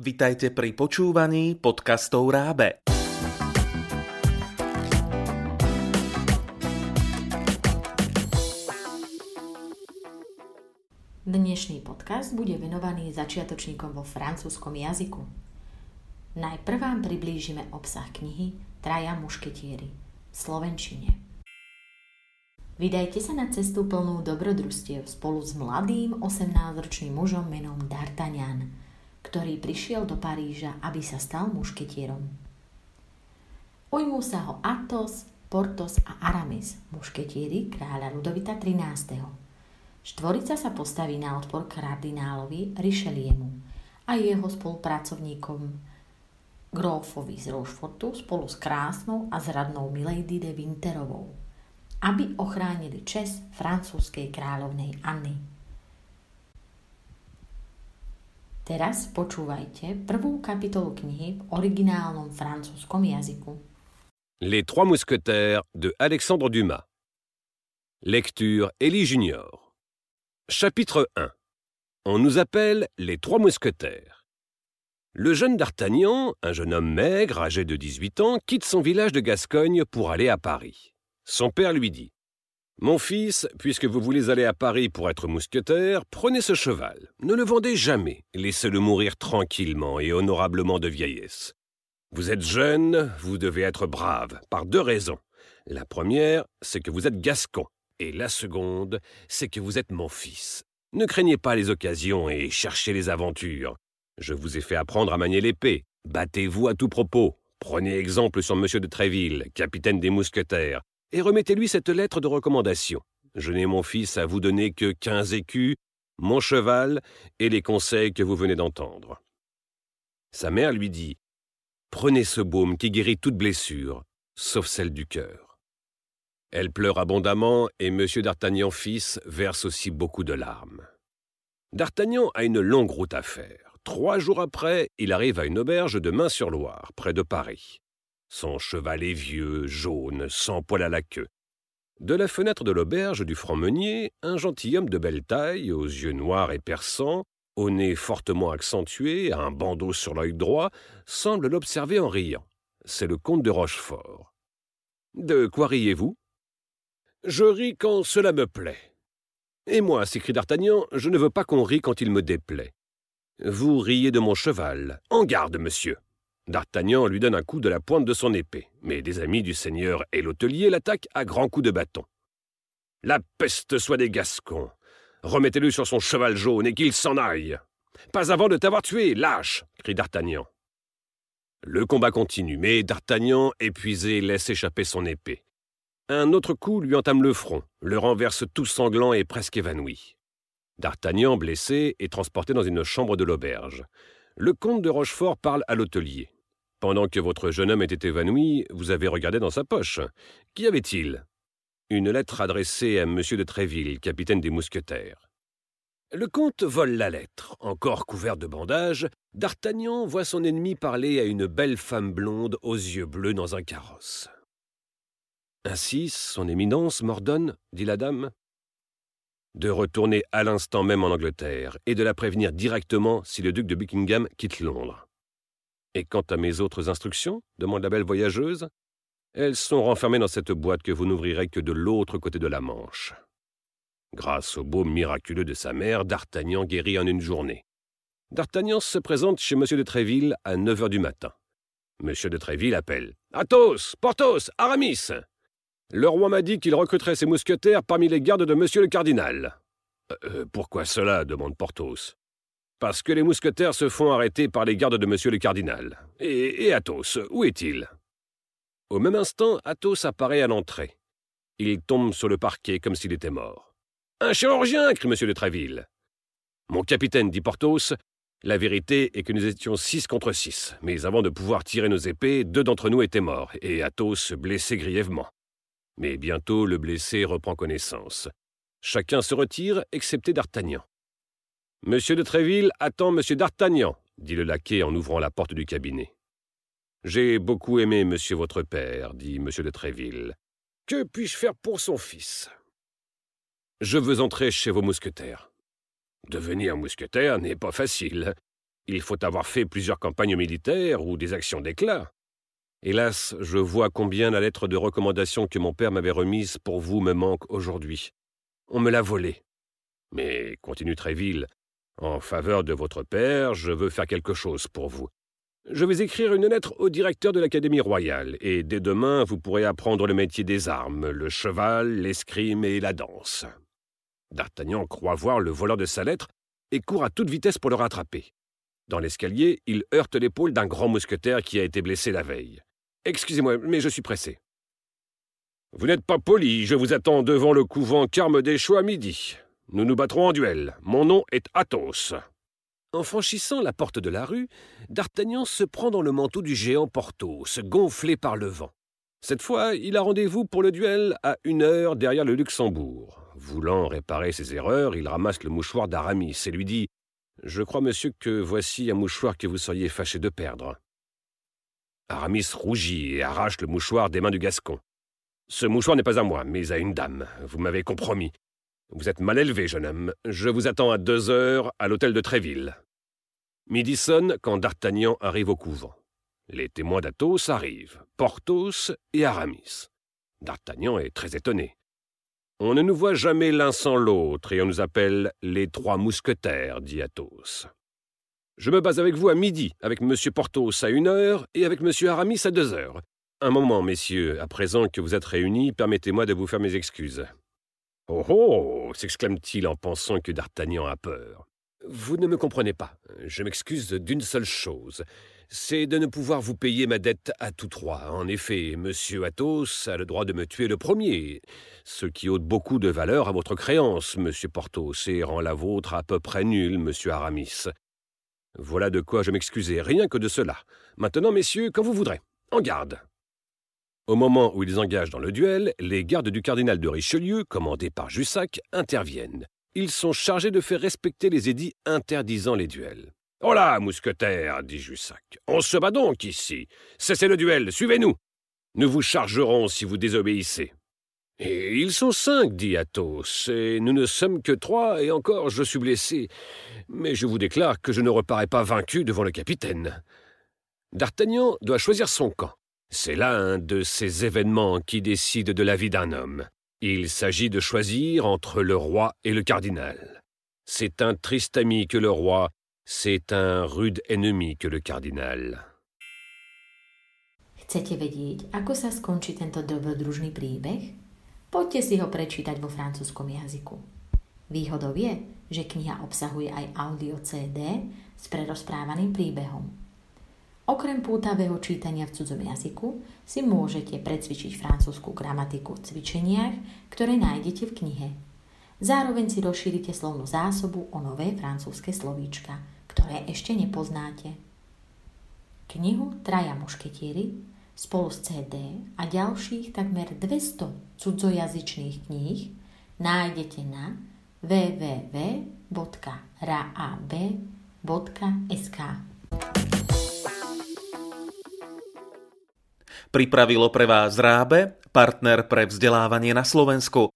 Vitajte pri počúvaní podcastov Rábe. Dnešný podcast bude venovaný začiatočníkom vo francúzskom jazyku. Najprv vám priblížime obsah knihy Traja mušketieri v Slovenčine. Vydajte sa na cestu plnú dobrodružstiev spolu s mladým 18-ročným mužom menom D'Artagnan, ktorý prišiel do Paríža, aby sa stal mušketierom. Ujmú sa ho Athos, Portos a Aramis, mušketieri kráľa Ludovita 13. Štvorica sa postaví na odpor kardinálovi Richeliemu a jeho spolupracovníkom Grófovi z Rochefortu spolu s krásnou a zradnou Milady de Winterovou aby ochránili čes francúzskej kráľovnej Anny. Les Trois Mousquetaires de Alexandre Dumas. Lecture Élie Junior. Chapitre 1. On nous appelle les Trois Mousquetaires. Le jeune D'Artagnan, un jeune homme maigre, âgé de 18 ans, quitte son village de Gascogne pour aller à Paris. Son père lui dit Mon fils, puisque vous voulez aller à Paris pour être mousquetaire, prenez ce cheval. Ne le vendez jamais. Laissez-le mourir tranquillement et honorablement de vieillesse. Vous êtes jeune, vous devez être brave, par deux raisons. La première, c'est que vous êtes gascon, et la seconde, c'est que vous êtes mon fils. Ne craignez pas les occasions et cherchez les aventures. Je vous ai fait apprendre à manier l'épée. Battez-vous à tout propos. Prenez exemple sur M. de Tréville, capitaine des mousquetaires et remettez-lui cette lettre de recommandation. Je n'ai mon fils à vous donner que quinze écus, mon cheval et les conseils que vous venez d'entendre. Sa mère lui dit Prenez ce baume qui guérit toute blessure, sauf celle du cœur. Elle pleure abondamment et M. d'Artagnan fils verse aussi beaucoup de larmes. D'Artagnan a une longue route à faire. Trois jours après, il arrive à une auberge de Main-sur-Loire, près de Paris. Son cheval est vieux, jaune, sans poil à la queue. De la fenêtre de l'auberge du franc-meunier, un gentilhomme de belle taille, aux yeux noirs et perçants, au nez fortement accentué, un bandeau sur l'œil droit, semble l'observer en riant. C'est le comte de Rochefort. De quoi riez-vous Je ris quand cela me plaît. Et moi, s'écrie d'Artagnan, je ne veux pas qu'on rie quand il me déplaît. Vous riez de mon cheval. En garde, monsieur. D'Artagnan lui donne un coup de la pointe de son épée, mais des amis du seigneur et l'hôtelier l'attaquent à grands coups de bâton. La peste soit des Gascons Remettez-le sur son cheval jaune et qu'il s'en aille Pas avant de t'avoir tué, lâche crie D'Artagnan. Le combat continue, mais D'Artagnan, épuisé, laisse échapper son épée. Un autre coup lui entame le front, le renverse tout sanglant et presque évanoui. D'Artagnan, blessé, est transporté dans une chambre de l'auberge. Le comte de Rochefort parle à l'hôtelier. Pendant que votre jeune homme était évanoui, vous avez regardé dans sa poche. Qu'y avait-il? Une lettre adressée à M. de Tréville, capitaine des mousquetaires. Le comte vole la lettre. Encore couvert de bandages, D'Artagnan voit son ennemi parler à une belle femme blonde aux yeux bleus dans un carrosse. Ainsi, son éminence m'ordonne, dit la dame, de retourner à l'instant même en Angleterre et de la prévenir directement si le duc de Buckingham quitte Londres. Et quant à mes autres instructions demande la belle voyageuse. Elles sont renfermées dans cette boîte que vous n'ouvrirez que de l'autre côté de la Manche. Grâce au baume miraculeux de sa mère, D'Artagnan guérit en une journée. D'Artagnan se présente chez M. de Tréville à neuf heures du matin. M. de Tréville appelle Athos, Porthos, Aramis. Le roi m'a dit qu'il recruterait ses mousquetaires parmi les gardes de M. le cardinal. Euh, pourquoi cela? demande Porthos. Parce que les mousquetaires se font arrêter par les gardes de monsieur le cardinal. Et, et Athos, où est-il? Au même instant, Athos apparaît à l'entrée. Il tombe sur le parquet comme s'il était mort. Un chirurgien crie monsieur de Tréville. Mon capitaine, dit Porthos, la vérité est que nous étions six contre six, mais avant de pouvoir tirer nos épées, deux d'entre nous étaient morts, et Athos blessé grièvement. Mais bientôt le blessé reprend connaissance. Chacun se retire, excepté d'Artagnan. Monsieur de Tréville attend monsieur d'Artagnan, dit le laquais en ouvrant la porte du cabinet. J'ai beaucoup aimé monsieur votre père, dit monsieur de Tréville. Que puis-je faire pour son fils? Je veux entrer chez vos mousquetaires. Devenir mousquetaire n'est pas facile. il faut avoir fait plusieurs campagnes militaires ou des actions d'éclat. Hélas, je vois combien la lettre de recommandation que mon père m'avait remise pour vous me manque aujourd'hui. On me l'a volée. Mais, continue Tréville, en faveur de votre père, je veux faire quelque chose pour vous. Je vais écrire une lettre au directeur de l'Académie royale, et dès demain vous pourrez apprendre le métier des armes, le cheval, l'escrime et la danse. D'Artagnan croit voir le voleur de sa lettre et court à toute vitesse pour le rattraper. Dans l'escalier, il heurte l'épaule d'un grand mousquetaire qui a été blessé la veille. Excusez-moi, mais je suis pressé. Vous n'êtes pas poli, je vous attends devant le couvent Carme des Choix à midi. Nous nous battrons en duel. Mon nom est Athos. En franchissant la porte de la rue, D'Artagnan se prend dans le manteau du géant Porthos, gonflé par le vent. Cette fois, il a rendez-vous pour le duel à une heure derrière le Luxembourg. Voulant réparer ses erreurs, il ramasse le mouchoir d'Aramis et lui dit Je crois, monsieur, que voici un mouchoir que vous seriez fâché de perdre. Aramis rougit et arrache le mouchoir des mains du Gascon. Ce mouchoir n'est pas à moi, mais à une dame. Vous m'avez compromis. Vous êtes mal élevé, jeune homme. Je vous attends à deux heures à l'hôtel de Tréville. Midi sonne quand D'Artagnan arrive au couvent. Les témoins d'Athos arrivent, Porthos et Aramis. D'Artagnan est très étonné. On ne nous voit jamais l'un sans l'autre et on nous appelle les trois mousquetaires, dit Athos. Je me base avec vous à midi, avec M. Porthos à une heure et avec M. Aramis à deux heures. Un moment, messieurs, à présent que vous êtes réunis, permettez-moi de vous faire mes excuses. Oh oh s'exclame-t-il en pensant que D'Artagnan a peur. Vous ne me comprenez pas. Je m'excuse d'une seule chose. C'est de ne pouvoir vous payer ma dette à tous trois. En effet, monsieur Athos a le droit de me tuer le premier, ce qui ôte beaucoup de valeur à votre créance, monsieur Porthos, et rend la vôtre à peu près nulle, monsieur Aramis. Voilà de quoi je m'excusais, rien que de cela. Maintenant, messieurs, quand vous voudrez. En garde. Au moment où ils engagent dans le duel, les gardes du cardinal de Richelieu, commandés par Jussac, interviennent. Ils sont chargés de faire respecter les édits interdisant les duels. Oh là, mousquetaire, dit Jussac, on se bat donc ici. Cessez le duel, suivez-nous. Nous vous chargerons si vous désobéissez. Ils sont cinq, dit Athos, et nous ne sommes que trois, et encore je suis blessé. Mais je vous déclare que je ne reparais pas vaincu devant le capitaine. D'Artagnan doit choisir son camp. C'est là un de ces événements qui décident de la vie d'un homme. Il s'agit de choisir entre le roi et le cardinal. C'est un triste ami que le roi, c'est un rude ennemi que le cardinal. Chcete vedieť, ako sa skončí tento dobrodružný príbeh? Poďte si ho prečítať vo francúzskom jazyku. Výhodou je, že kniha obsahuje aj audio CD s prerozprávaným príbehom. Okrem pútavého čítania v cudzom jazyku si môžete precvičiť francúzsku gramatiku v cvičeniach, ktoré nájdete v knihe. Zároveň si rozšírite slovnú zásobu o nové francúzske slovíčka, ktoré ešte nepoznáte. Knihu Traja mušketieri spolu s CD a ďalších takmer 200 cudzojazyčných kníh nájdete na www.rab.sk. Pripravilo pre vás Rábe, partner pre vzdelávanie na Slovensku.